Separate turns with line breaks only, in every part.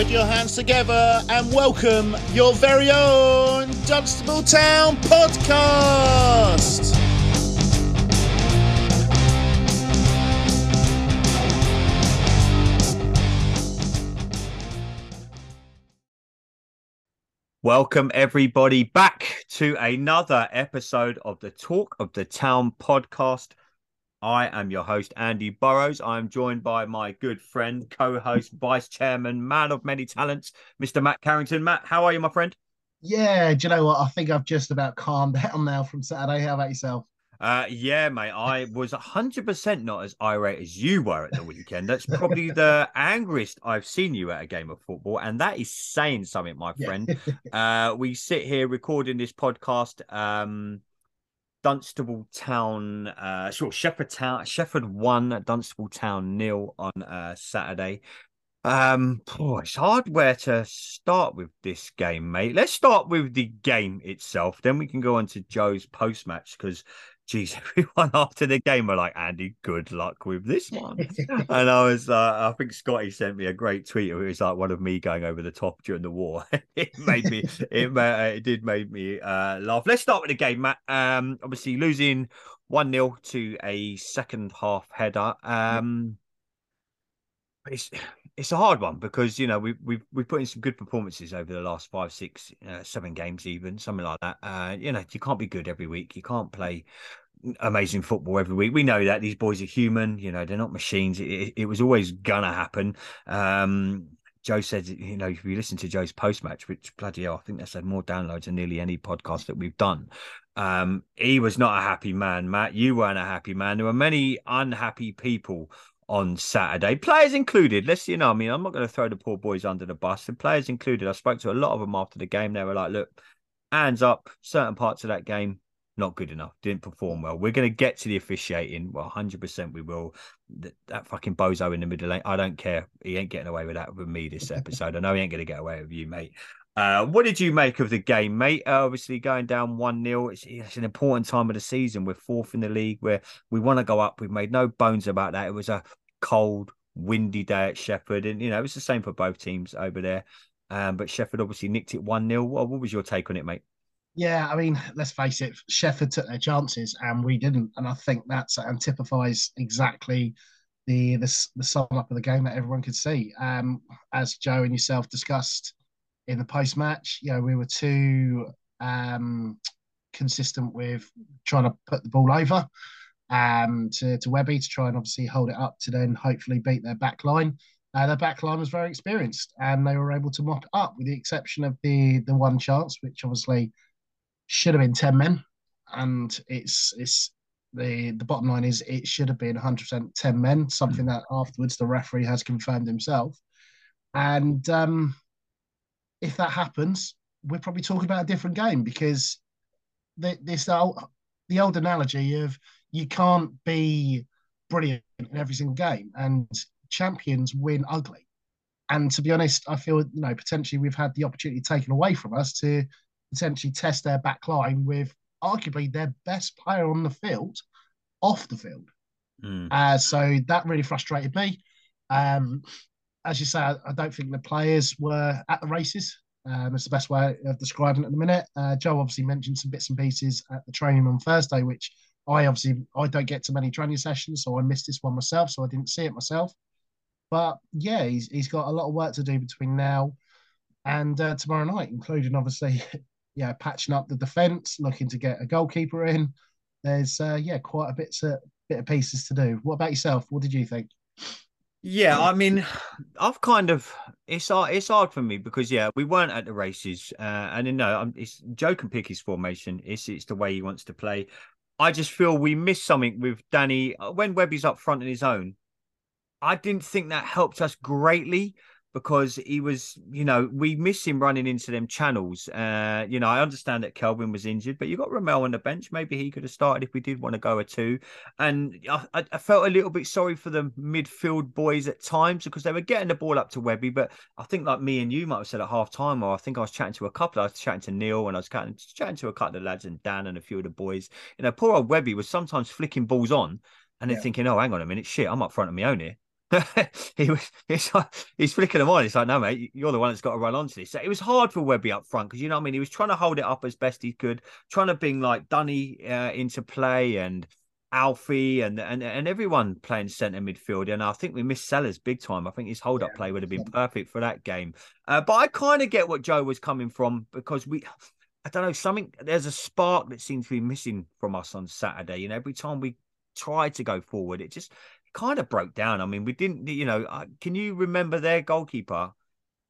Put your hands together and welcome your very own Dunstable Town podcast.
Welcome, everybody, back to another episode of the Talk of the Town podcast. I am your host, Andy Burrows. I'm joined by my good friend, co host, vice chairman, man of many talents, Mr. Matt Carrington. Matt, how are you, my friend?
Yeah, do you know what? I think I've just about calmed down now from Saturday. How about yourself?
Uh, yeah, mate. I was 100% not as irate as you were at the weekend. That's probably the angriest I've seen you at a game of football. And that is saying something, my friend. uh, we sit here recording this podcast. Um, Dunstable Town, uh, sure, Shefford Town, Shefford won, Dunstable Town nil on uh, Saturday. Um, oh, it's hard where to start with this game, mate. Let's start with the game itself, then we can go on to Joe's post match because geez, everyone after the game were like, Andy, good luck with this one. and I was, uh, I think Scotty sent me a great tweet. It was like one of me going over the top during the war. it made me, it, uh, it did make me uh, laugh. Let's start with the game, Matt. Um, obviously losing 1 0 to a second half header. Um, it's it's a hard one because you know we we've we've put in some good performances over the last five, six, uh, seven games, even something like that. Uh, you know, you can't be good every week. You can't play amazing football every week. We know that these boys are human. You know, they're not machines. It, it was always gonna happen. Um, Joe said, you know, if you listen to Joe's post match, which bloody hell, I think that's had more downloads than nearly any podcast that we've done. Um, he was not a happy man, Matt. You weren't a happy man. There were many unhappy people on Saturday, players included. Let's, you know, I mean, I'm not going to throw the poor boys under the bus, and players included. I spoke to a lot of them after the game. They were like, look, hands up, certain parts of that game, not good enough, didn't perform well. We're going to get to the officiating. Well, 100% we will. That, that fucking bozo in the middle lane, I don't care. He ain't getting away with that with me this episode. I know he ain't going to get away with you, mate. Uh, what did you make of the game, mate? Uh, obviously, going down 1 0, it's, it's, an important time of the season. We're fourth in the league where we want to go up. We've made no bones about that. It was a cold, windy day at Shefford. And, you know, it was the same for both teams over there. Um, but Shefford obviously nicked it 1 0. What, what was your take on it, mate?
Yeah, I mean, let's face it, Shefford took their chances and we didn't. And I think that antipifies exactly the, the, the sum up of the game that everyone could see. Um, as Joe and yourself discussed in the post match, you know, we were too um, consistent with trying to put the ball over um, to, to Webby to try and obviously hold it up to then hopefully beat their back line. Uh, their back line was very experienced and they were able to mop it up with the exception of the the one chance, which obviously should have been 10 men. And it's it's the the bottom line is it should have been 100% 10 men, something that afterwards the referee has confirmed himself. And um, if that happens, we're probably talking about a different game because the, this old, the old analogy of you can't be brilliant in every single game, and champions win ugly. And to be honest, I feel you know potentially we've had the opportunity taken away from us to potentially test their back line with arguably their best player on the field off the field. Mm. Uh, so that really frustrated me. Um, as you say, I, don't think the players were at the races. Um, it's the best way of describing it at the minute. Uh, Joe obviously mentioned some bits and pieces at the training on Thursday, which I obviously I don't get to many training sessions, so I missed this one myself, so I didn't see it myself. But yeah, he's he's got a lot of work to do between now and uh, tomorrow night, including obviously, yeah, patching up the defence, looking to get a goalkeeper in. There's uh, yeah, quite a bit of bit of pieces to do. What about yourself? What did you think?
Yeah, I mean, I've kind of it's hard, it's hard for me because yeah, we weren't at the races, uh, and you know, it's Joe can pick his formation. It's it's the way he wants to play. I just feel we missed something with Danny uh, when Webby's up front in his own. I didn't think that helped us greatly because he was, you know, we miss him running into them channels. Uh, you know, I understand that Kelvin was injured, but you got Ramel on the bench. Maybe he could have started if we did want to go a two. And I, I felt a little bit sorry for the midfield boys at times because they were getting the ball up to Webby. But I think, like me and you might have said at half time, or I think I was chatting to a couple. I was chatting to Neil and I was chatting, chatting to a couple of lads and Dan and a few of the boys. You know, poor old Webby was sometimes flicking balls on and then yeah. thinking, oh, hang on a minute, shit, I'm up front of my own here he was he's, he's flicking them on. He's like, no, mate, you're the one that's got to run onto this. So it was hard for Webby up front because you know what I mean. He was trying to hold it up as best he could, trying to bring like Dunny uh, into play and Alfie and and and everyone playing centre midfield. And I think we missed Sellers big time. I think his hold up yeah, play would have been perfect for that game. Uh, but I kind of get what Joe was coming from because we. I don't know, something there's a spark that seems to be missing from us on Saturday. You know, every time we try to go forward, it just kind of broke down. I mean, we didn't, you know, can you remember their goalkeeper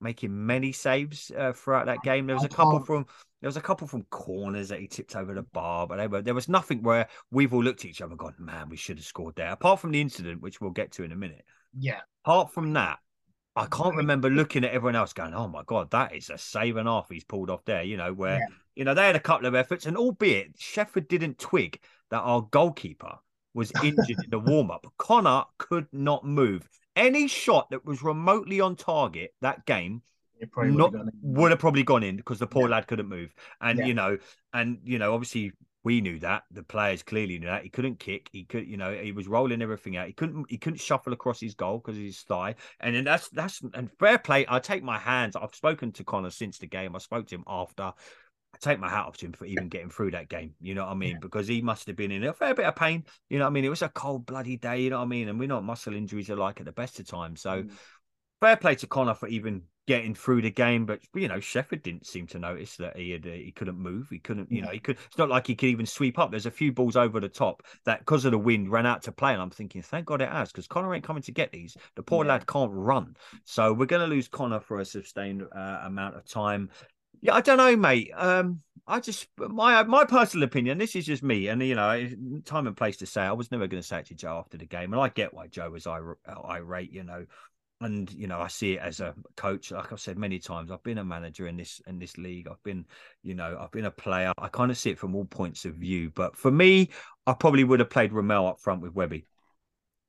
making many saves uh, throughout that game? There was a couple from there was a couple from corners that he tipped over the bar, but were, there was nothing where we've all looked at each other and gone, "Man, we should have scored there." Apart from the incident, which we'll get to in a minute.
Yeah.
Apart from that, I can't remember looking at everyone else going, "Oh my god, that is a save and off he's pulled off there." You know, where yeah. you know they had a couple of efforts, and albeit Shefford didn't twig that our goalkeeper was injured in the warm up. Connor could not move. Any shot that was remotely on target that game not, would have probably gone in because the poor yeah. lad couldn't move. And yeah. you know, and you know, obviously we knew that. The players clearly knew that. He couldn't kick. He could, you know, he was rolling everything out. He couldn't he couldn't shuffle across his goal because of his thigh. And then that's that's and fair play. I take my hands. I've spoken to Connor since the game. I spoke to him after. I take my hat off to him for even getting through that game. You know what I mean? Yeah. Because he must have been in a fair bit of pain. You know what I mean? It was a cold bloody day. You know what I mean? And we know what muscle injuries are like at the best of times. So mm. fair play to Connor for even getting through the game. But you know, Shefford didn't seem to notice that he had uh, he couldn't move. He couldn't. You know, he could. It's not like he could even sweep up. There's a few balls over the top that because of the wind ran out to play. And I'm thinking, thank God it has, because Connor ain't coming to get these. The poor yeah. lad can't run. So we're going to lose Connor for a sustained uh, amount of time. Yeah, I don't know, mate. Um, I just my my personal opinion. This is just me, and you know, time and place to say. I was never going to say it to Joe after the game, and I get why Joe was irate. You know, and you know, I see it as a coach. Like I've said many times, I've been a manager in this in this league. I've been, you know, I've been a player. I kind of see it from all points of view. But for me, I probably would have played Ramel up front with Webby.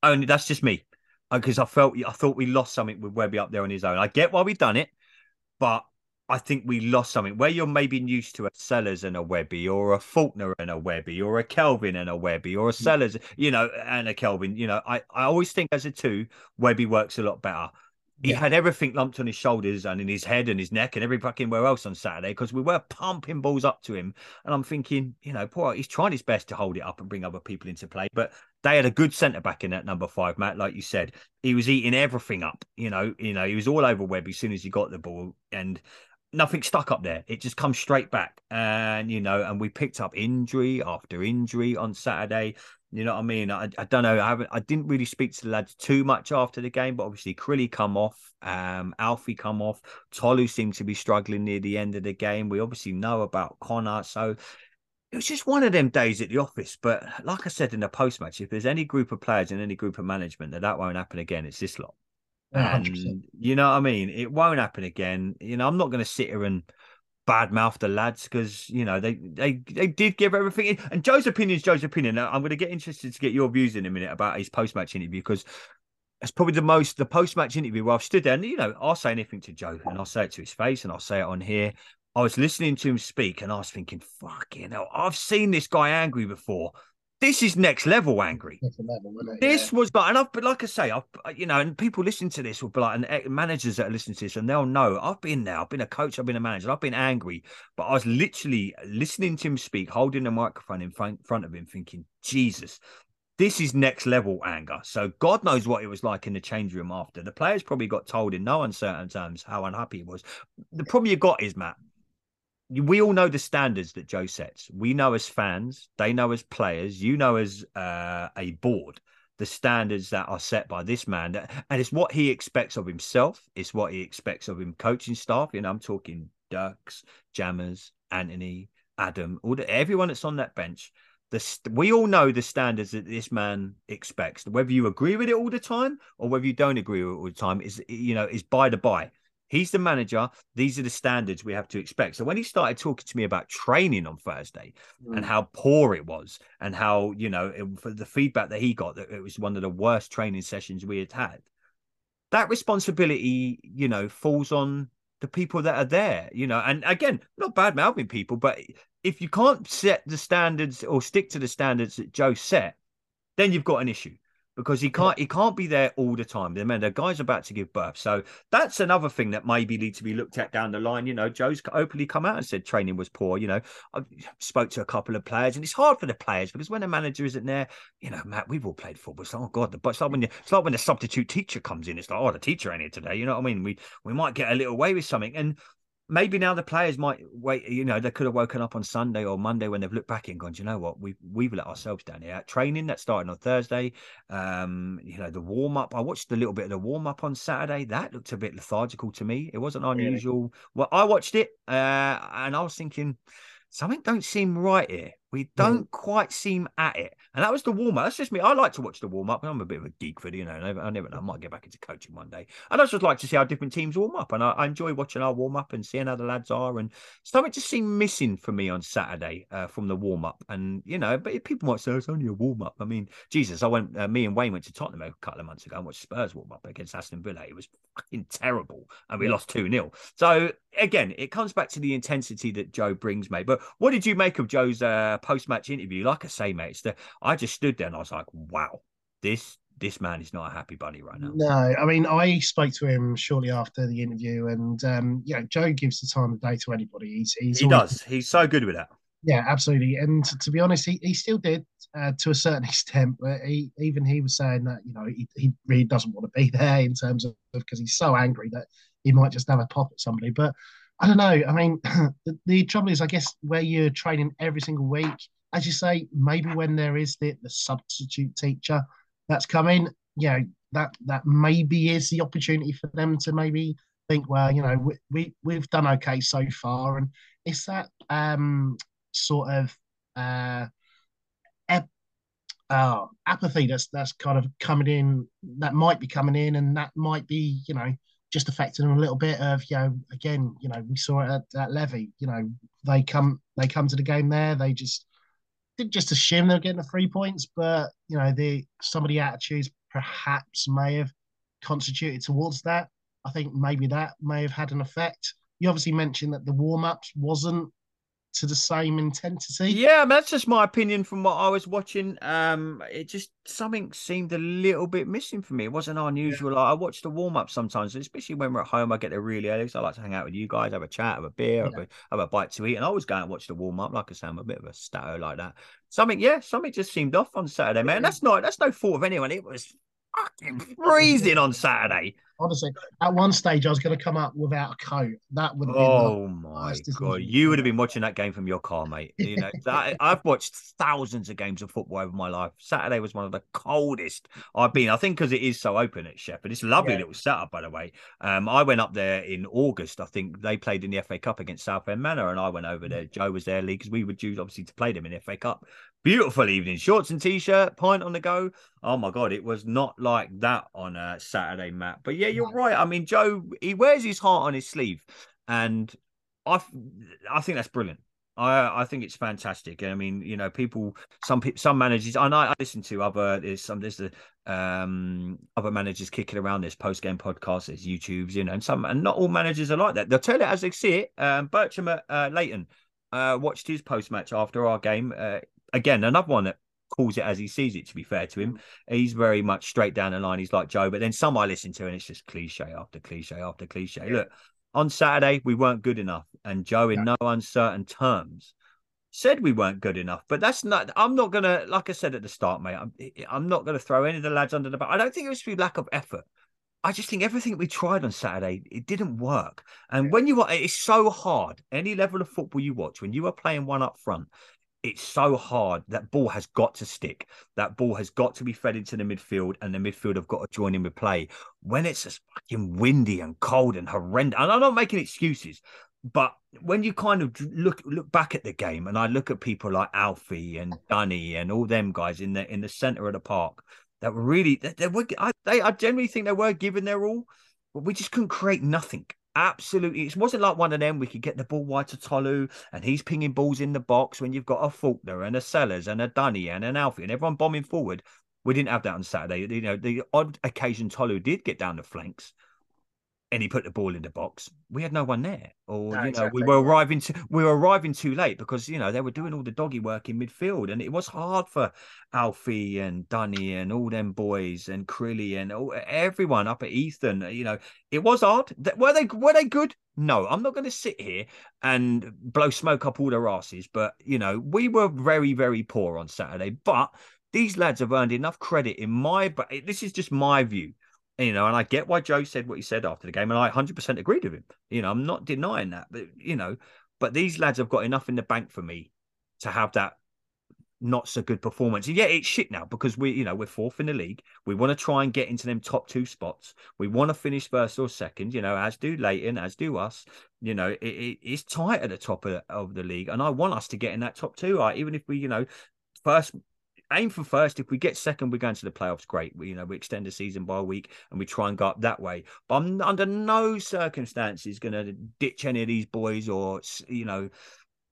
Only that's just me because I felt I thought we lost something with Webby up there on his own. I get why we done it, but I think we lost something where you're maybe used to a Sellers and a Webby, or a Faulkner and a Webby, or a Kelvin and a Webby, or a mm. Sellers, you know, and a Kelvin. You know, I, I always think as a two, Webby works a lot better. He yeah. had everything lumped on his shoulders and in his head and his neck and every fucking where else on Saturday because we were pumping balls up to him. And I'm thinking, you know, poor, he's trying his best to hold it up and bring other people into play. But they had a good centre back in that number five, Matt. Like you said, he was eating everything up. You know, you know, he was all over Webb as soon as he got the ball. And nothing stuck up there. It just comes straight back. And, you know, and we picked up injury after injury on Saturday. You know what I mean? I, I don't know. I haven't I didn't really speak to the lads too much after the game, but obviously Crilly come off, um, Alfie come off, Tolu seemed to be struggling near the end of the game. We obviously know about Connor. So it was just one of them days at the office. But like I said in the post match, if there's any group of players and any group of management that that won't happen again, it's this lot. And 100%. you know what I mean? It won't happen again. You know, I'm not going to sit here and badmouth the lads because you know they they they did give everything. And Joe's opinion is Joe's opinion. I'm going to get interested to get your views in a minute about his post match interview because it's probably the most the post match interview where I've stood there and you know I'll say anything to Joe and I'll say it to his face and I'll say it on here. I was listening to him speak and I was thinking, fucking you know, I've seen this guy angry before this is next level angry. Level, this yeah. was, but and I've, but like I say, I've, you know, and people listening to this will be like, and eh, managers that are listening to this, and they'll know I've been there. I've been a coach. I've been a manager. I've been angry, but I was literally listening to him speak, holding the microphone in front, front of him, thinking, Jesus, this is next level anger. So God knows what it was like in the change room after. The players probably got told in no uncertain terms how unhappy he was. The problem you got is Matt we all know the standards that Joe sets. We know as fans, they know as players, you know as uh, a board, the standards that are set by this man. And it's what he expects of himself. It's what he expects of him coaching staff. You know, I'm talking Dirks, Jammers, Anthony, Adam, all the, everyone that's on that bench. The, we all know the standards that this man expects. Whether you agree with it all the time or whether you don't agree with it all the time is, you know, is by the by. He's the manager. These are the standards we have to expect. So when he started talking to me about training on Thursday mm. and how poor it was, and how you know it, for the feedback that he got that it was one of the worst training sessions we had had, that responsibility, you know, falls on the people that are there. You know, and again, not bad mouthing people, but if you can't set the standards or stick to the standards that Joe set, then you've got an issue. Because he can't he can't be there all the time. The man, the guy's about to give birth, so that's another thing that maybe need to be looked at down the line. You know, Joe's openly come out and said training was poor. You know, I spoke to a couple of players, and it's hard for the players because when a manager isn't there, you know, Matt, we've all played football. It's like, oh god, the but it's like when you, it's like when the substitute teacher comes in. It's like, oh, the teacher ain't here today. You know what I mean? We we might get a little way with something, and maybe now the players might wait. You know, they could have woken up on Sunday or Monday when they've looked back and gone, you know what, we've we've let ourselves down here. Training that started on Thursday. Um, you know, the warm up. I watched a little bit of the warm up on Saturday. That looked a bit lethargical to me. It wasn't unusual. Really? Well, I watched it uh, and I was thinking something don't seem right here. We don't mm. quite seem at it. And that was the warm up. That's just me. I like to watch the warm up. I'm a bit of a geek for it, you know. I never know. I might get back into coaching one day. And I just like to see how different teams warm up. And I, I enjoy watching our warm up and seeing how the lads are. And something just seemed missing for me on Saturday uh, from the warm up. And, you know, but people might say it's only a warm up. I mean, Jesus, I went, uh, me and Wayne went to Tottenham a couple of months ago and watched Spurs warm up against Aston Villa. It was fucking terrible. And we lost 2 0. So, again, it comes back to the intensity that Joe brings, mate. But what did you make of Joe's uh, post match interview? like I say, mate, it's the, I just stood there and I was like, wow, this this man is not a happy bunny right now.
No, I mean, I spoke to him shortly after the interview, and um, you know, Joe gives the time of day to anybody. He's, he's
he always, does. He's so good with that.
Yeah, absolutely. And to, to be honest, he, he still did uh, to a certain extent. But he even he was saying that you know he, he really doesn't want to be there in terms of because he's so angry that he might just have a pop at somebody. But I don't know. I mean, the, the trouble is, I guess where you're training every single week as you say, maybe when there is the, the substitute teacher that's coming, you know, that that maybe is the opportunity for them to maybe think, well, you know, we, we we've done okay so far, and it's that um sort of uh, ep- uh apathy that's that's kind of coming in that might be coming in, and that might be you know just affecting them a little bit of you know again you know we saw it at, at Levy you know they come they come to the game there they just didn't just assume they were getting the three points, but you know, the some of the attitudes perhaps may have constituted towards that. I think maybe that may have had an effect. You obviously mentioned that the warm ups wasn't to the same intensity.
Yeah, that's just my opinion from what I was watching. Um, it just something seemed a little bit missing for me. It wasn't unusual. Yeah. I watch the warm up sometimes, especially when we're at home. I get there really early, so I like to hang out with you guys, have a chat, have a beer, yeah. have, a, have, a, bite to eat, and I always go and watch the warm up. Like I say, I'm a bit of a stato like that. Something, yeah, something just seemed off on Saturday, man. That's not that's no fault of anyone. It was fucking freezing on Saturday.
Honestly, at one stage I was going to come up without a coat. That would have
been. Oh my god! You would have been watching that game from your car, mate. You know, that, I've watched thousands of games of football over my life. Saturday was one of the coldest I've been. I think because it is so open at Shefford. It's a lovely yeah. little setup, by the way. Um, I went up there in August. I think they played in the FA Cup against Southend Manor, and I went over there. Joe was there, League, because we were due obviously to play them in the FA Cup. Beautiful evening, shorts and t-shirt, pint on the go. Oh my god, it was not like that on a Saturday, Matt. But yeah, you're right. I mean, Joe, he wears his heart on his sleeve, and I, I think that's brilliant. I, I think it's fantastic. I mean, you know, people, some some managers, and I, I listen to other. There's some there's the um other managers kicking around. There's post game podcasts, there's YouTubes, you know, and some, and not all managers are like that. They'll tell it as they see it. Um, Bertram at uh, Leighton uh, watched his post match after our game. Uh, again, another one that calls it as he sees it. To be fair to him, he's very much straight down the line. He's like Joe, but then some I listen to, and it's just cliche after cliche after cliche. Yeah. Look, on Saturday we weren't good enough, and Joe, in no uncertain terms, said we weren't good enough. But that's not. I'm not gonna, like I said at the start, mate. I'm, I'm not gonna throw any of the lads under the bus. I don't think it was through lack of effort. I just think everything we tried on Saturday, it didn't work. And when you are, it's so hard. Any level of football you watch, when you are playing one up front, it's so hard. That ball has got to stick. That ball has got to be fed into the midfield, and the midfield have got to join in with play. When it's just fucking windy and cold and horrendous, and I'm not making excuses, but when you kind of look look back at the game, and I look at people like Alfie and Dunny and all them guys in the in the centre of the park that were really they, they were I, they I generally think they were giving their all, but we just couldn't create nothing. Absolutely. It wasn't like one of them. We could get the ball wide to Tolu and he's pinging balls in the box when you've got a Faulkner and a Sellers and a Dunny and an Alfie and everyone bombing forward. We didn't have that on Saturday. You know, the odd occasion Tolu did get down the flanks. And he put the ball in the box, we had no one there, or
No,
you know,
exactly.
we were arriving to we were arriving too late because you know they were doing all the doggy work in midfield, and it was hard for Alfie and Dunny and all them boys and Crilly and all, everyone up at Ethan. You know, it was hard. Were they were they good? No, I'm not going to sit here and blow smoke up all their asses, but you know, we were very very poor on Saturday, but. These lads have earned enough credit in my, but eh, this is just my view you know, and I get why Joe said what he said after the game, and I 100% agreed with him. You know, I'm not denying that, but you know, but these lads have got enough in the bank for me to have that not so good performance. And yeah, it's shit now because we, you know, we're fourth in the league. We want to try and get into them top two spots. We want to finish first or second, you know, as do Leighton, as do us. You know, it, it, it's tight at the top of, of the league, and I want us to get in that top two. Right? Even if we, you know, first aim for first. If we get second, we're going to the playoffs. Great. We, you know, we extend the season by a week and we try and go up that way. But I'm under no circumstances going to ditch any of these boys or, you know,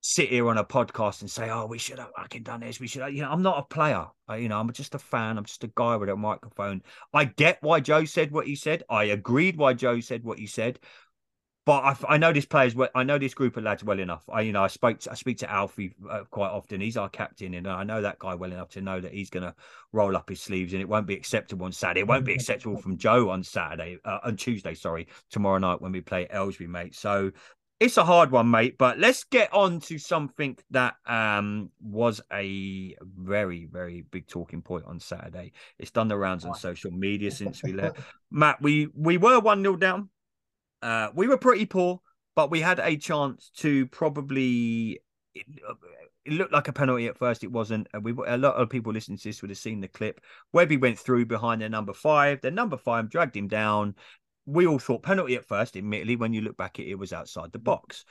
sit here on a podcast and say, oh, we should have fucking done this. We should have, you know, I'm not a player. I, you know, I'm just a fan. I'm just a guy with a microphone. I get why Joe said what he said. I agreed why Joe said what he said but I, I, know this players. well. I know this group of lads well enough. I, you know, I spoke. To, I speak to Alfie uh, quite often. He's our captain, and I know that guy well enough to know that he's going to roll up his sleeves, and it won't be acceptable on Saturday. It won't be acceptable from Joe on Saturday, uh, on Tuesday. Sorry, tomorrow night when we play Aylesbury, mate. So it's a hard one, mate. But let's get on to something that um, was a very, very big talking point on Saturday. It's done the rounds on social media since we left. Matt, we we were one 0 down. Uh, we were pretty poor, but we had a chance to probably. It, it looked like a penalty at first. It wasn't. And we a lot of people listening to this would have seen the clip. Webby went through behind their number five. Their number five dragged him down. We all thought penalty at first. Admittedly, when you look back, at it, it was outside the box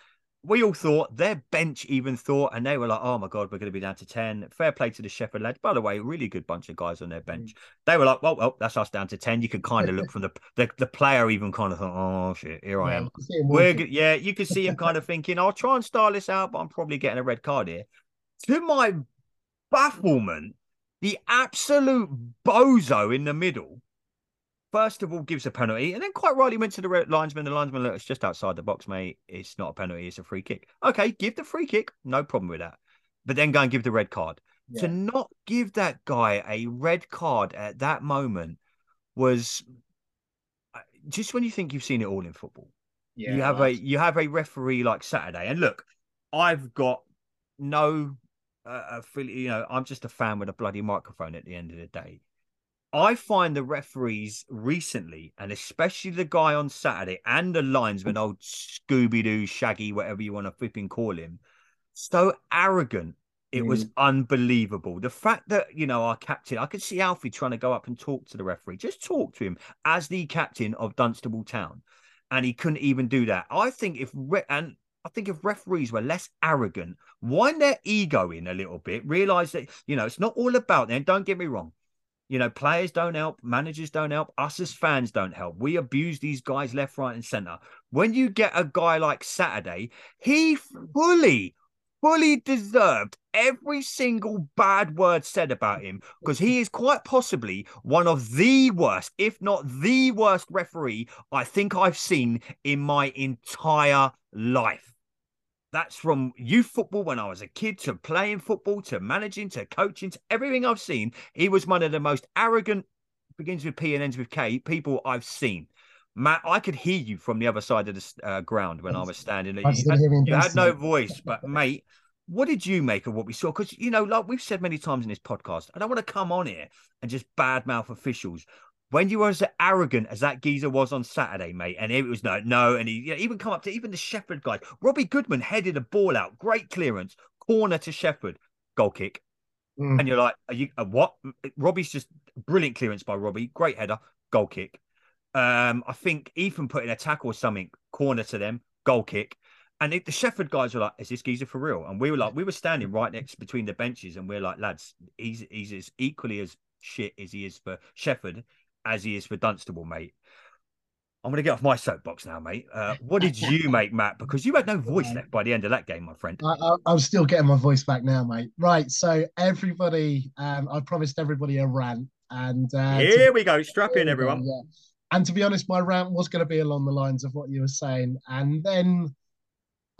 we all thought their bench even thought, and they were like, "Oh my god, we're going to be down to ten. Fair play to the Shefford lads. By the way, really good bunch of guys on their bench. Mm. They were like, "Well, well, that's us down to ten. You could kind of look from the, the the player even kind of thought, "Oh shit, here I am." We're yeah, you could see him kind of thinking, "I'll try and style this out, but I'm probably getting a red card here." To my bafflement, the absolute bozo in the middle first of all gives a penalty and then quite rightly went to the linesman. The linesman, look, it's just outside the box, mate. It's not a penalty, it's a free kick. Okay, give the free kick, no problem with that. But then go and give the red card. Yeah. To not give that guy a red card at that moment was uh, just when you think you've seen it all in football. Yeah, you have a you have a referee like Saturday, and look, I've got no, uh, you know, I'm just a fan with a bloody microphone at the end of the day. I find the referees recently, and especially the guy on Saturday and the linesman, old Scooby Doo, Shaggy, whatever you want to flipping call him, so arrogant. It mm. was unbelievable. The fact that, you know, our captain, I could see Alfie trying to go up and talk to the referee, just talk to him as the captain of Dunstable Town. And he couldn't even do that. I think if, re- and I think if referees were less arrogant, wind their ego in a little bit, realize that, you know, it's not all about them. Don't get me wrong you know, players don't help, managers don't help, us as fans don't help. We abuse these guys left, right, and center. When you get a guy like Saturday, he fully, fully deserved every single bad word said about him because he is quite possibly one of the worst, if not the worst referee I think I've seen in my entire life. That's from youth football when I was a kid to playing football to managing to coaching to everything I've seen. He was one of the most arrogant, begins with P and ends with K, people I've seen. Matt, I could hear you from the other side of the uh, ground when I was standing there. You, had, you had no voice, but mate, what did you make of what we saw? Because you know, like we've said many times in this podcast, I don't want to come on here and just badmouth officials when you were as arrogant as that geezer was on Saturday, mate, and it was no, no, and he you know, even come up to even the Shefford guy, Robbie Goodman headed a ball out, great clearance, corner to Shefford, goal kick, mm. and you're like, are you uh, what? Robbie's just brilliant clearance by Robbie, great header, goal kick. Um, I think Ethan put in a tackle or something, corner to them, goal kick. And it, the Shefford guys were like, "Is this geezer for real?" And we were like, we were standing right next between the benches, and we are like, "Lads, he's he's as equally as shit as he is for Shefford as he is for Dunstable, mate. I'm going to get off my soapbox now, mate. Uh, what did you make, Matt? Because you had no voice left by the end of that game, my friend.
I, am still getting my voice back now, mate. Right. So, everybody, um, I promised everybody a rant. And uh,
here to, we go. Strap in, everyone.
Yeah. and to be honest, my rant was going to be along the lines of what you were saying. And then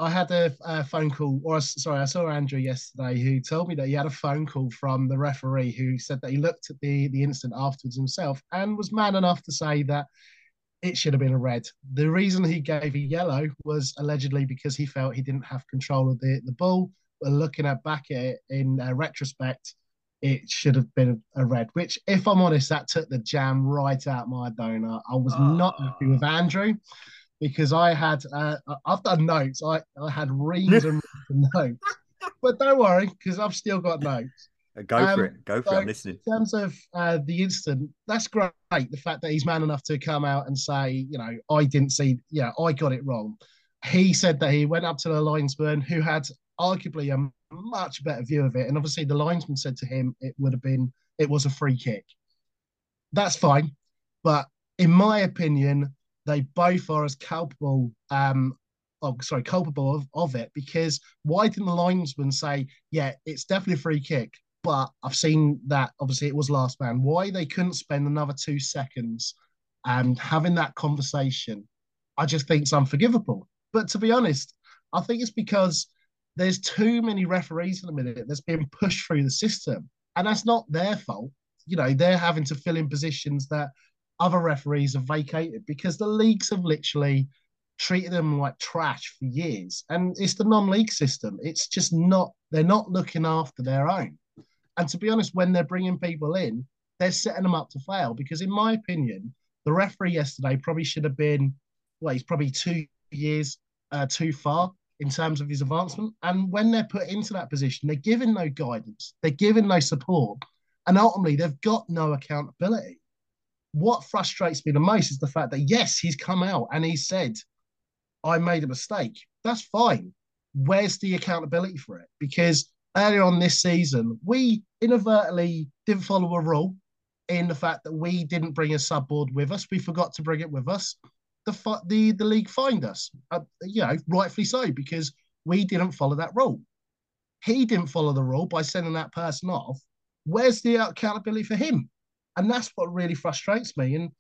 I had a, a, phone call, or sorry, I saw Andrew yesterday who told me that he had a phone call from the referee who said that he looked at the, the incident afterwards himself and was man enough to say that it should have been a red. The reason he gave a yellow was allegedly because he felt he didn't have control of the, the ball. But looking at back at it in uh, retrospect, it should have been a red, which, if I'm honest, that took the jam right out my donut. I was not happy with ah. Andrew because I had, uh, I've done notes. I, I had reams and notes. But don't worry, because I've still got notes.
Uh, go um, for it. Go for so it. I'm listening.
In terms of uh, the incident, that's great. The fact that he's man enough to come out and say, you know, I didn't see, yeah, I got it wrong. He said that he went up to the linesman who had arguably a much better view of it. And obviously, the linesman said to him it would have been, it was a free kick. That's fine. But in my opinion, they both are as culpable, um, oh, sorry, culpable of, of it because why didn't the linesman say, yeah, it's definitely a free kick? But I've seen that obviously it was last man. Why they couldn't spend another two seconds and having that conversation, I just think it's unforgivable. But to be honest, I think it's because there's too many referees in the minute that's being pushed through the system. And that's not their fault. You know, they're having to fill in positions that other referees have vacated because the leagues have literally treated them like trash for years. And it's the non-league system. It's just not, they're not looking after their own. And to be honest, when they're bringing people in, they're setting them up to fail because, in my opinion, the referee yesterday probably should have been, well, he's probably two years uh, too far in terms of his advancement. And when they're put into that position, they're given no guidance, they're given no support, and ultimately they've got no accountability. What frustrates me the most is the fact that yes, he's come out and he said, I made a mistake. That's fine. Where's the accountability for it? Because earlier on this season, we inadvertently didn't follow a rule in the fact that we didn't bring a sub board with us. We forgot to bring it with us the the the league fined us. Uh, you know, rightfully so because we didn't follow that rule. He didn't follow the rule by sending that person off. Where's the accountability for him? And that's what really frustrates me. And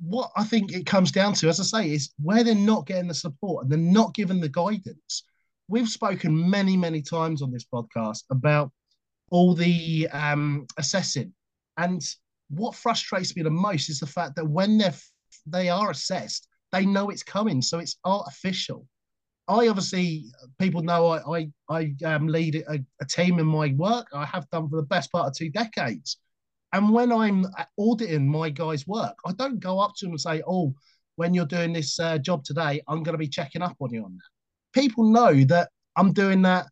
what I think it comes down to, as I say, is where they're not getting the support and they're not given the guidance. We've spoken many, many times on this podcast about all the um, assessing. And what frustrates me the most is the fact that when they're they are assessed, they know it's coming, so it's artificial. I obviously, people know I I, I um, lead a, a team in my work. I have done for the best part of two decades. And when I'm auditing my guys' work, I don't go up to them and say, "Oh, when you're doing this uh, job today, I'm going to be checking up on you on that." People know that I'm doing that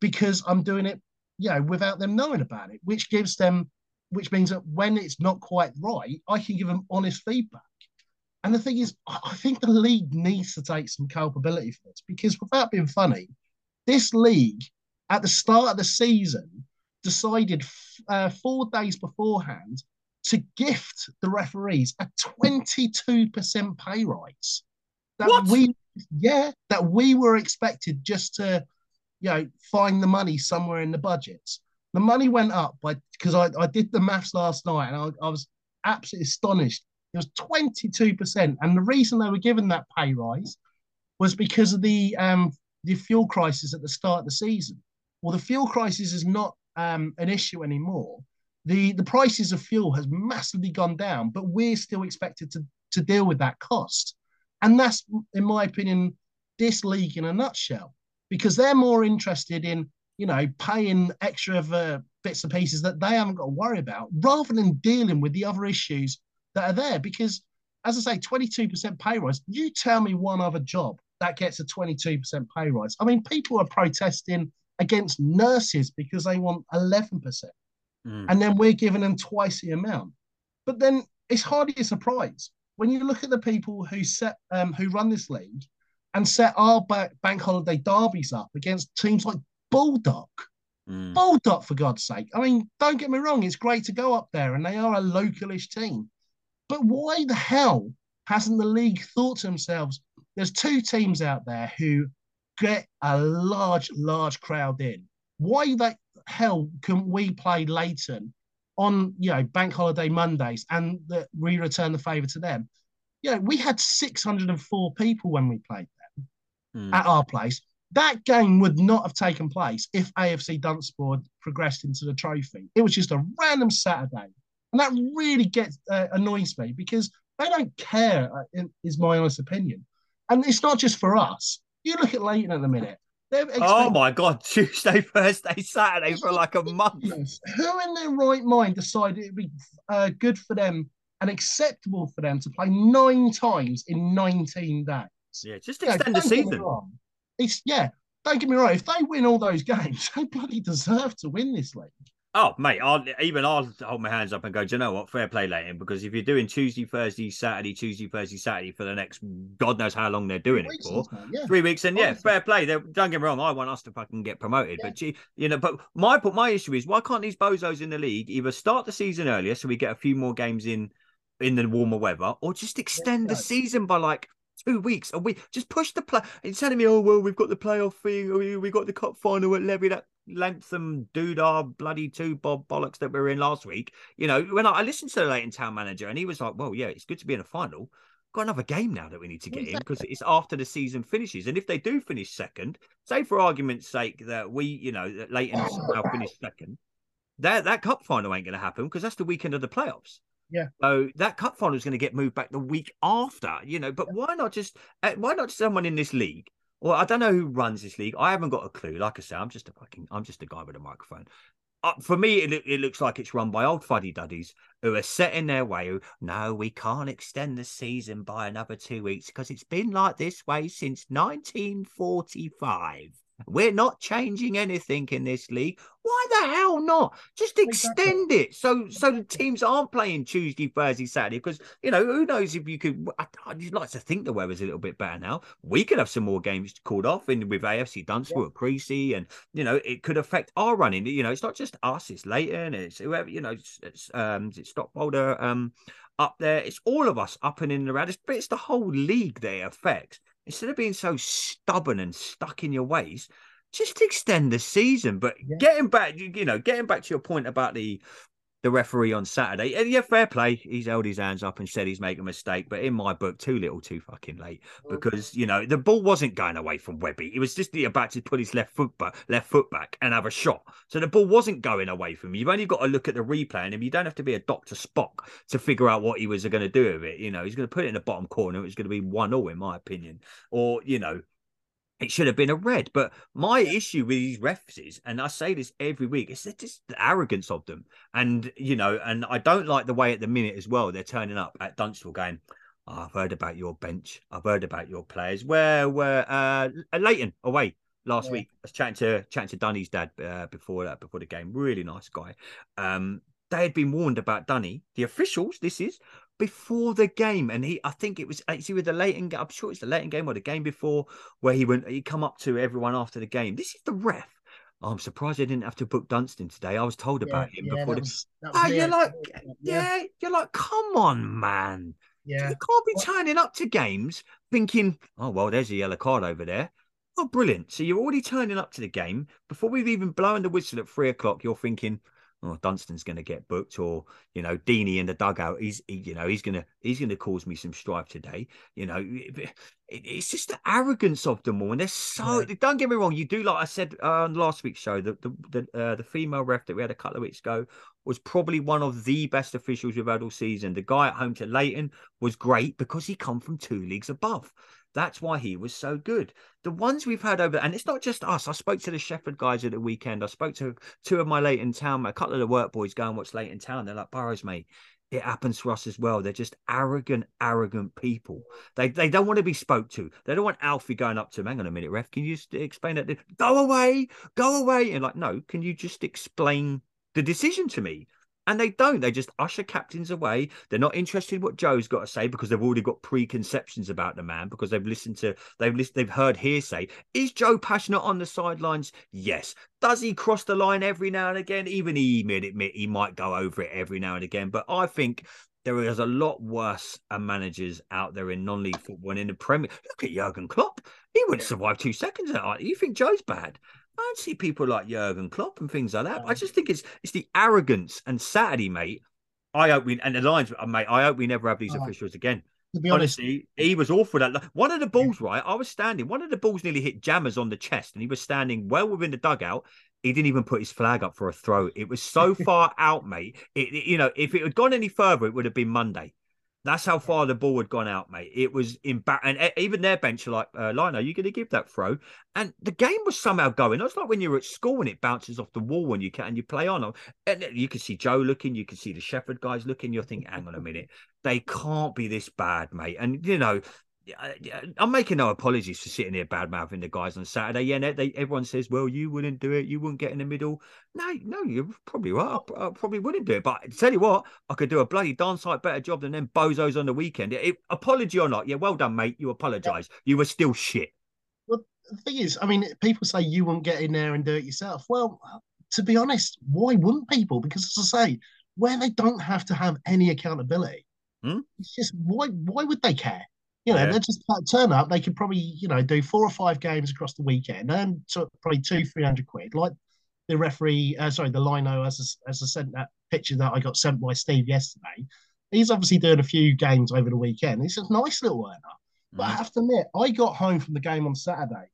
because I'm doing it, you know, without them knowing about it, which gives them, which means that when it's not quite right, I can give them honest feedback. And the thing is, I think the league needs to take some culpability for this because, without being funny, this league at the start of the season decided uh, four days beforehand to gift the referees a 22% pay rise.
That what?
we yeah, that we were expected just to, you know, find the money somewhere in the budgets. The money went up by because I, I did the maths last night and I, I was absolutely astonished it was 22%. And the reason they were given that pay rise was because of the um, the fuel crisis at the start of the season. Well, the fuel crisis is not um, an issue anymore. The, the prices of fuel has massively gone down, but we're still expected to, to deal with that cost. And that's, in my opinion, this league in a nutshell, because they're more interested in, you know, paying extra uh, bits and pieces that they haven't got to worry about, rather than dealing with the other issues that are there because, as I say, 22% pay rise. You tell me one other job that gets a 22% pay rise. I mean, people are protesting against nurses because they want 11%. Mm. And then we're giving them twice the amount. But then it's hardly a surprise when you look at the people who set um, who run this league and set our back, bank holiday derbies up against teams like Baldock. Mm. Baldock, for God's sake. I mean, don't get me wrong, it's great to go up there and they are a localish team. But why the hell hasn't the league thought to themselves? There's two teams out there who get a large, large crowd in. Why the hell can we play Leighton on you know bank holiday Mondays and that we return the favour to them. You know, we had 604 people when we played them mm. at our place. That game would not have taken place if AFC Dunstable progressed into the trophy. It was just a random Saturday, and that really gets uh, annoys me because they don't care. Uh, is my honest opinion, and it's not just for us. You look at Leighton at the minute.
Oh my god, Tuesday, Thursday, Saturday for like a month.
Who in their right mind decided it'd be uh, good for them and acceptable for them to play nine times in 19 days?
Yeah, just extend the season.
It's yeah, don't get me wrong. If they win all those games, they bloody deserve to win this league.
Oh, mate, I'll even I'll hold my hands up and go, do you know what? Fair play, Leighton, because if you're doing Tuesday, Thursday, Saturday, Tuesday, Thursday, Saturday for the next God knows how long they're doing it for, yeah. three weeks, and yeah, fair play. They're, don't get me wrong, I want us to fucking get promoted, yeah. but you know, but my my issue is why can't these bozos in the league either start the season earlier so we get a few more games in in the warmer weather, or just extend yeah, the season by like two weeks, a week. Just push the play. It's telling me, oh well, we've got the playoff thing, oh, we we got the cup final at Levy. That Lantham doodah bloody two bob bollocks that we were in last week. You know, when I, I, listened to the Leighton Town manager and he was like, Well, yeah, it's good to be in a final. Got another game now that we need to get exactly. in because it's after the season finishes. And if they do finish second, say for argument's sake that we, you know, that Leighton now finish second, that that cup final ain't gonna happen because that's the weekend of the playoffs.
Yeah.
So that cup final is going to get moved back the week after, you know. But yeah. why not just uh, why not someone in this league well, I don't know who runs this league. I haven't got a clue. Like I say, I'm just a fucking, I'm just a guy with a microphone. Uh, for me, it, it looks like it's run by old fuddy duddies who are set in their way. Who, no, we can't extend the season by another two weeks because it's been like this way since 1945. We're not changing anything in this league. Why the hell not? Just extend exactly. it so so the teams aren't playing Tuesday, Thursday, Saturday. Because you know who knows if you could. I, would like to think the weather's a little bit better now. We could have some more games called off in with AFC Dunstable yeah. Creasy, and you know it could affect our running. You know it's not just us. It's Leighton. It's whoever. You know it's, it's um it's Stockpolder um up there. It's all of us up and in and around. It's, but it's the whole league they it affects instead of being so stubborn and stuck in your ways, just extend the season. But yeah. getting back, you know, getting back to your point about the the referee on Saturday. Yeah, fair play. He's held his hands up and said he's making a mistake, but in my book, too little, too fucking late. Oh. Because you know the ball wasn't going away from Webby. It was just about to put his left foot back, left foot back, and have a shot. So the ball wasn't going away from him. You've only got to look at the replay, and you don't have to be a Doctor Spock to figure out what he was going to do with it. You know, he's going to put it in the bottom corner. It was going to be one all, in my opinion. Or you know, it should have been a red. But my issue with these refs is, and I say this every week, it's just the arrogance of them. And, you know, and I don't like the way at the minute as well, they're turning up at Dunstable going, oh, I've heard about your bench. I've heard about your players. Where were uh, Leighton away last yeah. week? I was chatting to chatting to Dunny's dad uh, before that, before the game. Really nice guy. Um, they had been warned about Dunny. The officials, this is before the game, and he, I think it was uh, actually with the Leighton. I'm sure it's the Leighton game or the game before, where he went, he come up to everyone after the game. This is the ref. Oh, I'm surprised I didn't have to book Dunstan today. I was told yeah, about him yeah, before. Was, the... oh, you're like, yeah. yeah, you're like, come on, man. Yeah, you can't be turning up to games thinking, oh well, there's a yellow card over there. Oh, brilliant! So you're already turning up to the game before we've even blown the whistle at three o'clock. You're thinking, oh, Dunstan's going to get booked, or you know, Deanie in the dugout, he's he, you know, he's gonna he's gonna cause me some strife today. You know, it, it's just the arrogance of them all, and they're so. Yeah. Don't get me wrong, you do like I said uh, on last week's show, the the the, uh, the female ref that we had a couple of weeks ago was probably one of the best officials we've had all season. The guy at home to Leighton was great because he come from two leagues above. That's why he was so good. The ones we've had over, and it's not just us. I spoke to the Shefford guys at the weekend. I spoke to two of my late in Town, a couple of the work boys go and watch in Town. They're like, Burrows, mate, it happens to us as well. They're just arrogant, arrogant people. They they don't want to be spoke to. They don't want Alfie going up to them. Hang on a minute, ref. Can you just explain that? Go away, go away. And like, no, can you just explain the decision to me? And they don't. They just usher captains away. They're not interested in what Joe's got to say because they've already got preconceptions about the man because they've listened to they've listened, they've heard hearsay. Is Joe passionate on the sidelines? Yes. Does he cross the line every now and again? Even he may admit he might go over it every now and again. But I think there is a lot worse managers out there in non-league football and in the Premier. Look at Jurgen Klopp. He wouldn't survive two seconds. You think Joe's bad? I see people like Jurgen Klopp and things like that. I just think it's it's the arrogance and Saturday, mate. I hope we and the lines, uh, mate. I hope we never have these oh, officials again.
To be Honestly,
honest, he was awful. That one of the balls, right? I was standing. One of the balls nearly hit Jammers on the chest, and he was standing well within the dugout. He didn't even put his flag up for a throw. It was so far out, mate. It, it, you know, if it had gone any further, it would have been Monday. That's how far the ball had gone out, mate. It was in embarrassing. And even their bench are like, uh, Lino, you going to give that throw? And the game was somehow going. It's like when you're at school and it bounces off the wall when you can and you play on. And you can see Joe looking, you can see the Shefford guys looking. You're thinking, hang on a minute, they can't be this bad, mate. And you know, I'm making no apologies for sitting here bad mouthing the guys on Saturday. Yeah, they, everyone says, "Well, you wouldn't do it. You wouldn't get in the middle." No, no, you're probably right. I, I probably wouldn't do it. But I tell you what, I could do a bloody darn sight better job than them bozos on the weekend. It, apology or not, yeah, well done, mate. You apologise. You were still shit.
Well, the thing is, I mean, people say you wouldn't get in there and do it yourself. Well, to be honest, why wouldn't people? Because as I say, where they don't have to have any accountability, hmm? it's just why why would they care? You know, yeah. they just turn up. They could probably, you know, do four or five games across the weekend and so probably two, three hundred quid. Like the referee, uh, sorry, the lino, as I, as I sent that picture that I got sent by Steve yesterday. He's obviously doing a few games over the weekend. He's a nice little earner. Mm. But I mm. have to admit, I got home from the game on Saturday.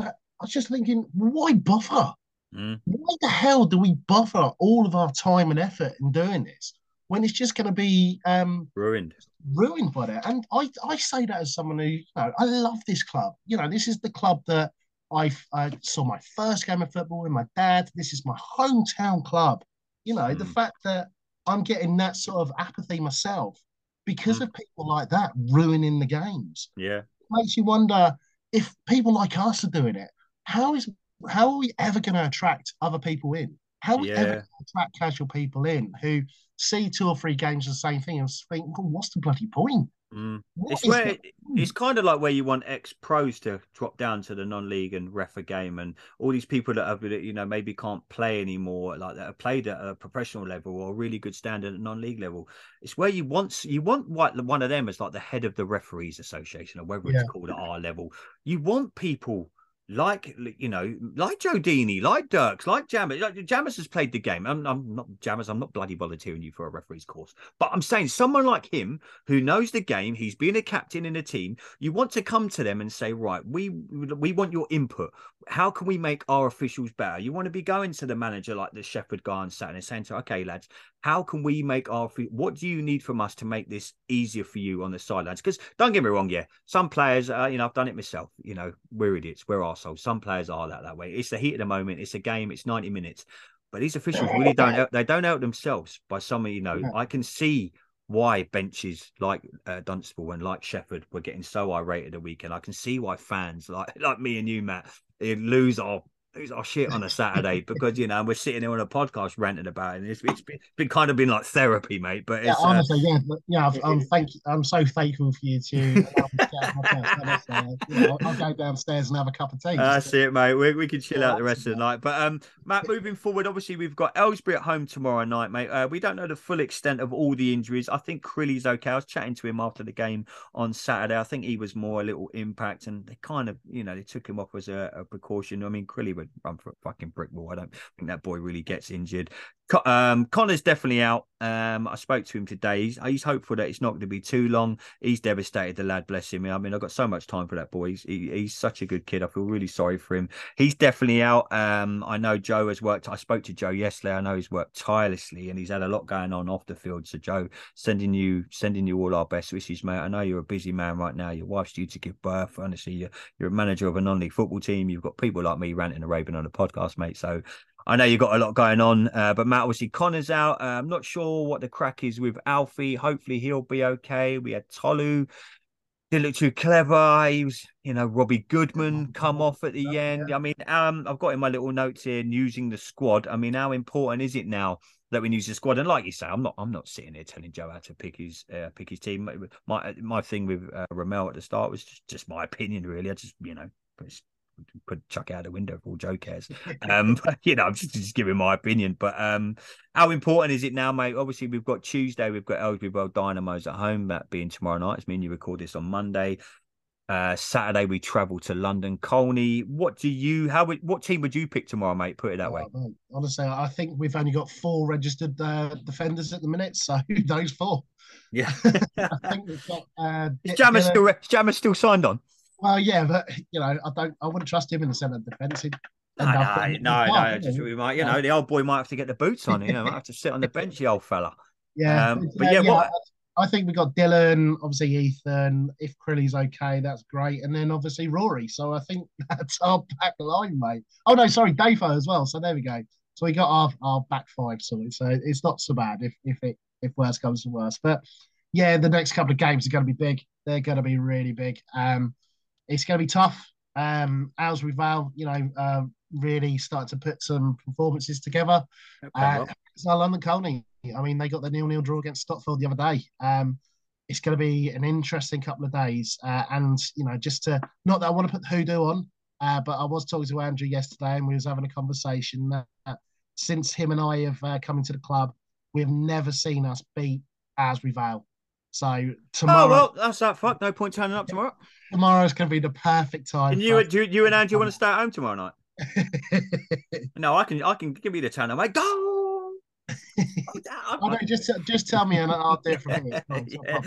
I was just thinking, why bother? Mm. Why the hell do we bother all of our time and effort in doing this when it's just going to be um,
ruined?
ruined by that. And I, I say that as someone who, you know, I love this club. You know, this is the club that I, I saw my first game of football with my dad. This is my hometown club. You know, mm. the hmm. fact that I'm getting that sort of apathy myself because mm. of people like that ruining the games.
Yeah. It
makes you wonder if people like us are doing it, how is how are we ever going to attract other people in? How are we yeah. ever going to attract casual people in who see two or three games of the same thing and think, well, what's the bloody point?
Mm. It's where it's kind of like where you want ex pros to drop down to the non-league and ref a game, and all these people that have you know maybe can't play anymore, like that have played at a professional level or really good standard at non-league level. It's where you want you want one of them as like the head of the referees association or whatever yeah. it's called at our level. You want people like you know, like Deeney, like Dirks, like Jammers. Like, Jammers has played the game. I'm, I'm not Jammers. I'm not bloody volunteering you for a referee's course, but I'm saying someone like him who knows the game. He's been a captain in a team. You want to come to them and say, right, we we want your input. How can we make our officials better? You want to be going to the manager like the Shefford guy on Saturday, saying to, okay, lads, how can we make our what do you need from us to make this easier for you on the sidelines? Because don't get me wrong yeah some players uh, you know i've done it myself you know we're idiots we're assholes some players are that that way. It's the heat of the moment it's a game it's 90 minutes. But these officials really don't help, they don't help themselves by some you know i can see why benches like uh, Dunstable and like Shefford were getting so irate at the weekend. I can see why fans like like me and you, Matt, lose our lose our shit on a Saturday because you know we're sitting here on a podcast ranting about it. And it's, it's been, been kind of been like therapy, mate. But
yeah, honestly, uh, yeah, but, yeah, I'm thank I'm so thankful for you too. I'll, I'll, go downstairs and have a cup of tea.
That's it, mate. We, we can chill yeah, out the rest of the night. But um, Matt, moving forward, obviously we've got Aylesbury at home tomorrow night, mate. Uh, we don't know the full extent of all the injuries. I think Crilly's okay. I was chatting to him after the game on Saturday. I think he was more a little impact, and they kind of, you know, they took him off as a, a precaution. I mean, Crilly run for a fucking brick wall. I don't think that boy really gets injured. Um, Connor's definitely out. Um, I spoke to him today. He's, he's hopeful that it's not going to be too long. He's devastated, the lad, bless him. I mean, I've got so much time for that boy. He's, he, he's such a good kid. I feel really sorry for him. He's definitely out. Um, I know Joe has worked. I spoke to Joe yesterday. I know he's worked tirelessly and he's had a lot going on off the field. So, Joe, sending you sending you all our best wishes, mate. I know you're a busy man right now. Your wife's due to give birth. Honestly, you're, you're a manager of a non-league football team. You've got people like me ranting and raving on the podcast, mate. So I know you've got a lot going on, uh, but Matt, obviously, Connor's out. Uh, I'm not sure what the crack is with Alfie. Hopefully, he'll be okay. We had Tolu. Didn't look too clever. He was, you know, Robbie Goodman come off at the end. I mean, um, I've got in my little notes here using the squad. I mean, how important is it now that we use the squad? And like you say, I'm not, I'm not sitting here telling Joe how to pick his, uh, pick his team. My, my thing with uh, Ramel at the start was just, just my opinion, really. I just, you know, put chuck out the window for all Joe cares. Um, but, you know, I'm just, just giving my opinion. But um, how important is it now, mate? Obviously, we've got Tuesday, we've got Aylesbury Vale Dynamos at home, that being tomorrow night. It's me and you record this on Monday. Uh, Saturday we travel to London Colney. What do you? How would? What team would you pick tomorrow, mate? Put it that oh, way.
Mate, honestly, I think we've only got four registered uh, defenders at the minute. So those four?
Yeah, I think we've got. Uh, is Jammer still? Is Jammer still signed on?
Well, yeah, but you know, I don't. I wouldn't trust him in the centre of defence.
No, no, no, no. Just, we might, you know, the old boy might have to get the boots on. You know, might have to sit on the bench, the old fella.
Yeah, um, but yeah, yeah what, I think we got Dylan, obviously Ethan. If Crilly's okay, that's great. And then obviously Rory. So I think that's our back line, mate. Oh no, sorry, Dafo as well. So there we go. So we got our, our back five sorted. So it's not so bad if if it if worse comes to worse. But yeah, the next couple of games are going to be big. They're going to be really big. Um, it's going to be tough. Um, Aylesbury Vale, you know, uh, really start to put some performances together. Okay, uh. London Colney I mean, they got the nil-nil draw against Stotfold the other day. Um, it's going to be an interesting couple of days, uh, and you know, just to not that I want to put the hoodoo on, uh, but I was talking to Andrew yesterday, and we was having a conversation that since him and I have uh, come into the club, we have never seen us beat Aylesbury Vale. So tomorrow.
Oh well, that's that. Fuck, no point turning up tomorrow.
Tomorrow's going to be the perfect time.
And you, you, you and Andrew want to stay at home tomorrow night? no, I can, I can give you the turn. I'm like, go
oh, no, just just tell me and I'll do it from here. yeah.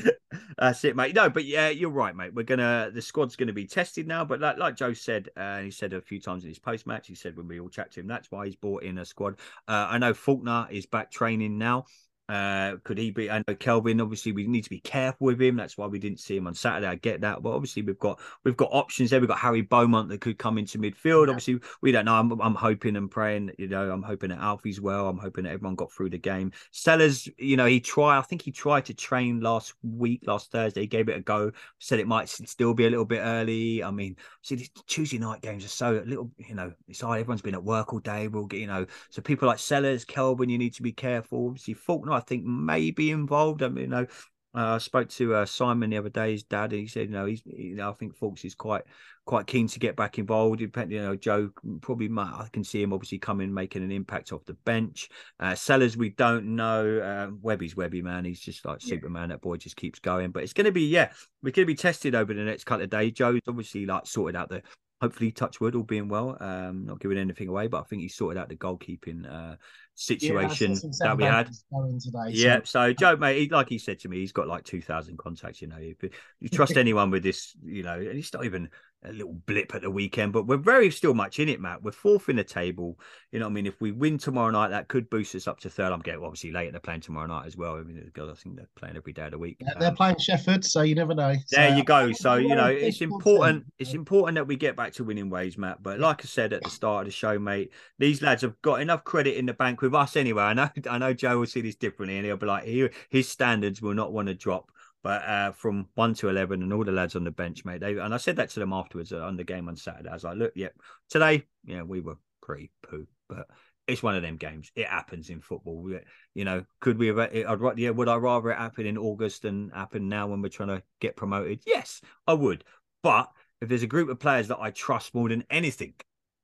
That's it, mate. No, but yeah, you're right, mate. We're gonna the squad's gonna be tested now. But like like Joe said, uh, he said a few times in his post match, he said when we all chat to him, that's why he's brought in a squad. Uh, I know Faulkner is back training now. Uh, could he be? I know Kelvin. Obviously, we need to be careful with him. That's why we didn't see him on Saturday. I get that, but obviously we've got we've got options there. We've got Harry Beaumont that could come into midfield. Yeah. Obviously, we don't know. I'm, I'm hoping and praying. You know, I'm hoping that Alfie's well. I'm hoping that everyone got through the game. Sellers, you know, he tried. I think he tried to train last week, last Thursday. He gave it a go. Said it might still be a little bit early. I mean, see, these Tuesday night games are so little. You know, it's hard. Everyone's been at work all day. We'll get you know. So people like Sellers, Kelvin, you need to be careful. Obviously, Faulkner, I think may be involved. I mean, you know, uh, I spoke to uh, Simon the other day, his dad, and he said, you know, he's, you know, I think Fox is quite, quite keen to get back involved. Depending, you know, Joe probably might, I can see him obviously coming, making an impact off the bench. Uh, Sellers, we don't know. Uh, Webby's Webby, man. He's just like yeah. Superman. That boy just keeps going. But it's going to be, yeah, we're going to be tested over the next couple of days. Joe's obviously like sorted out the hopefully touchwood all being well um not giving anything away but i think he sorted out the goalkeeping uh situation yeah, that we had. today, yeah so, so joe mate he, like he said to me he's got like 2000 contacts you know if you trust anyone with this you know and he's not even a little blip at the weekend, but we're very still much in it, Matt. We're fourth in the table. You know what I mean? If we win tomorrow night, that could boost us up to third. I'm getting obviously late. in the playing tomorrow night as well. I mean, I think they're playing every day of the week.
Yeah, they're um, playing Shefford, so you never know.
There you go. So you know, it's important. It's important that we get back to winning ways, Matt. But like I said at the start of the show, mate, these lads have got enough credit in the bank with us anyway. I know, I know Joe will see this differently, and he'll be like, his standards will not want to drop. But uh, from one to eleven, and all the lads on the bench, mate. They and I said that to them afterwards uh, on the game on Saturday. As I was like, look, yeah, today, yeah, we were pretty poo, but it's one of them games. It happens in football. We, you know, could we have? I'd yeah. Would I rather it happen in August than happen now when we're trying to get promoted? Yes, I would. But if there's a group of players that I trust more than anything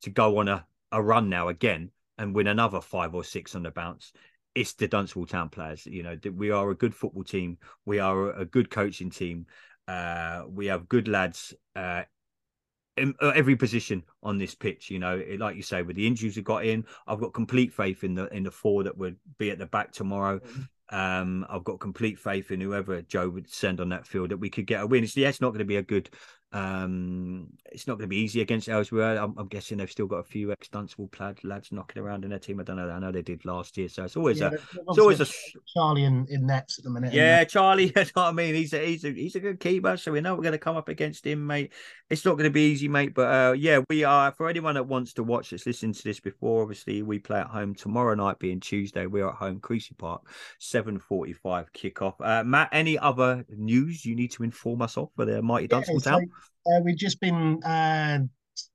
to go on a, a run now again and win another five or six on the bounce, it's the Dunstable Town players. You know, we are a good football team. We are a good coaching team. Uh, we have good lads uh, in every position on this pitch. You know, like you say, with the injuries we got in, I've got complete faith in the in the four that would be at the back tomorrow. Mm-hmm. Um, I've got complete faith in whoever Joe would send on that field that we could get a win. It's, yeah, it's not going to be a good um, it's not going to be easy against Aylesbury. I'm, I'm, guessing they've still got a few ex-Dunstable lads knocking around in their team. I don't know. I know they did last year, so it's always yeah, a, it's always a
Charlie in, in nets at the minute.
Yeah, Charlie. You know what I mean? He's a he's a he's a good keeper, so we know we're going to come up against him, mate. It's not going to be easy, mate. But uh, yeah, we are for anyone that wants to watch this, listen to this before. Obviously, we play at home tomorrow night, being Tuesday. We're at home, Creasey Park, seven forty-five kickoff. Uh, Matt, any other news you need to inform us of for the mighty yeah, Dunstable Town?
Uh, we've just been uh,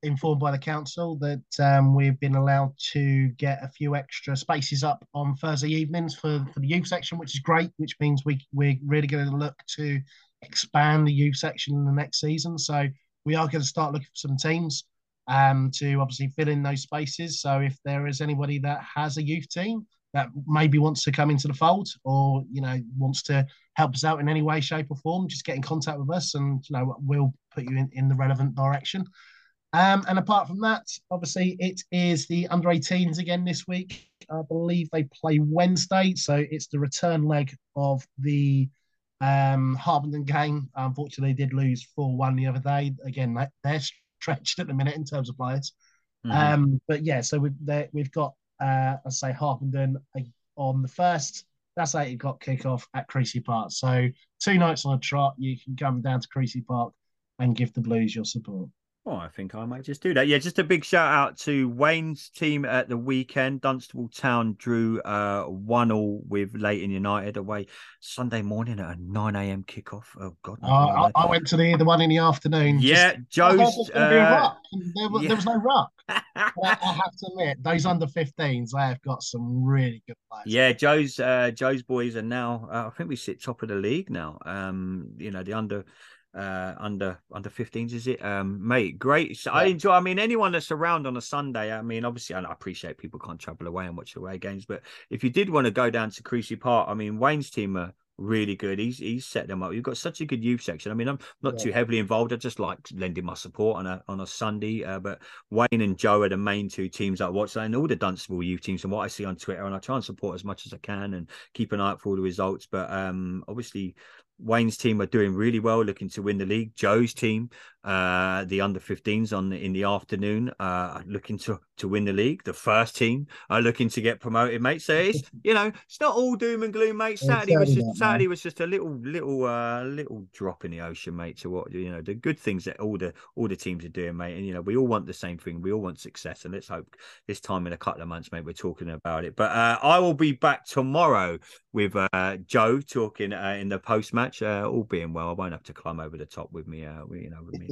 informed by the council that um, we've been allowed to get a few extra spaces up on Thursday evenings for, for the youth section, which is great, which means we, we're really going to look to expand the youth section in the next season. So we are going to start looking for some teams um, to obviously fill in those spaces. So if there is anybody that has a youth team that maybe wants to come into the fold or you know wants to help us out in any way, shape, or form, just get in contact with us, and you know we'll put you in, in the relevant direction. Um, and apart from that, obviously it is the under 18s again this week. I believe they play Wednesday, so it's the return leg of the um, game. Unfortunately, they did lose 4 1 the other day. Again, they're stretched at the minute in terms of players. Mm-hmm. Um, but yeah, so we've, we've got, uh, I say, Harpenden on the first. That's 8 o'clock kickoff at Creasey Park. So two nights on a trot, you can come down to Creasey Park and give the Blues your support.
Oh, I think I might just do that. Yeah, just a big shout out to Wayne's team at the weekend. Dunstable Town drew uh, one all with Leighton United away Sunday morning at a nine a.m. kickoff. Oh God!
Uh, I, I, went to the the one in the afternoon.
Yeah, just, Joe's. Uh,
there, yeah. there, was no rock. I, I, have to admit, those under 15s, they have got some really good players.
Yeah, Joe's uh, Joe's boys are now. Uh, I think we sit top of the league now. Um, you know the under uh under under 15s is it? Um mate great. So yeah. i enjoy i mean anyone that's around on a sunday i mean obviously i appreciate people can't travel away and watch away games but if you did want to go down to creasey park i mean wayne's team are really good. He's he's set them up. You've got such a good youth section. I mean i'm not yeah. too heavily involved. I just like lending my support on a on a sunday uh, but wayne and joe are the main two teams i watch and all the dunstable youth teams and what i see on twitter and i try and support as much as i can and keep an eye out for all the results. But um obviously Wayne's team are doing really well, looking to win the league. Joe's team uh, the under 15s on in the afternoon, uh, looking to to win the league. The first team are looking to get promoted, mate. So it's you know it's not all doom and gloom, mate. Saturday was just Saturday was just a little little uh, little drop in the ocean, mate. To what you know the good things that all the all the teams are doing, mate. And you know we all want the same thing. We all want success, and let's hope this time in a couple of months, mate, we're talking about it. But uh, I will be back tomorrow with uh, Joe talking uh, in the post match. Uh, all being well, I won't have to climb over the top with me. Uh, you know, with me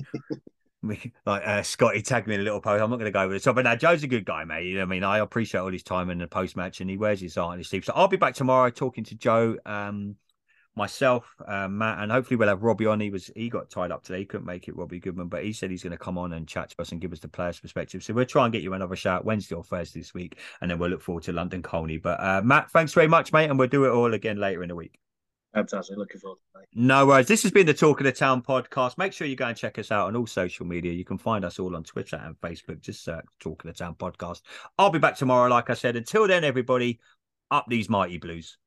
like uh, Scotty tagged me in a little post. I'm not going to go over the top, but now Joe's a good guy, mate. You know, I mean, I appreciate all his time in the post match, and he wears his heart on his sleeve. So I'll be back tomorrow talking to Joe, um, myself, uh, Matt, and hopefully we'll have Robbie on. He was he got tied up today, he couldn't make it, Robbie Goodman, but he said he's going to come on and chat to us and give us the players' perspective. So we'll try and get you another shout Wednesday or Thursday this week, and then we'll look forward to London Colney. But uh, Matt, thanks very much, mate, and we'll do it all again later in the week.
Fantastic. Looking forward to it.
No worries. This has been the Talk of the Town podcast. Make sure you go and check us out on all social media. You can find us all on Twitter and Facebook. Just search Talk of the Town podcast. I'll be back tomorrow, like I said. Until then, everybody, up these mighty blues.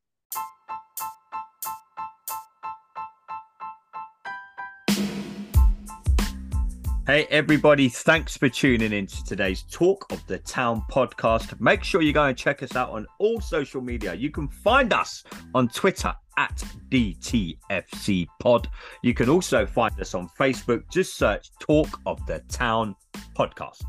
Hey, everybody, thanks for tuning in to today's Talk of the Town podcast. Make sure you go and check us out on all social media. You can find us on Twitter at DTFC Pod. You can also find us on Facebook. Just search Talk of the Town podcast.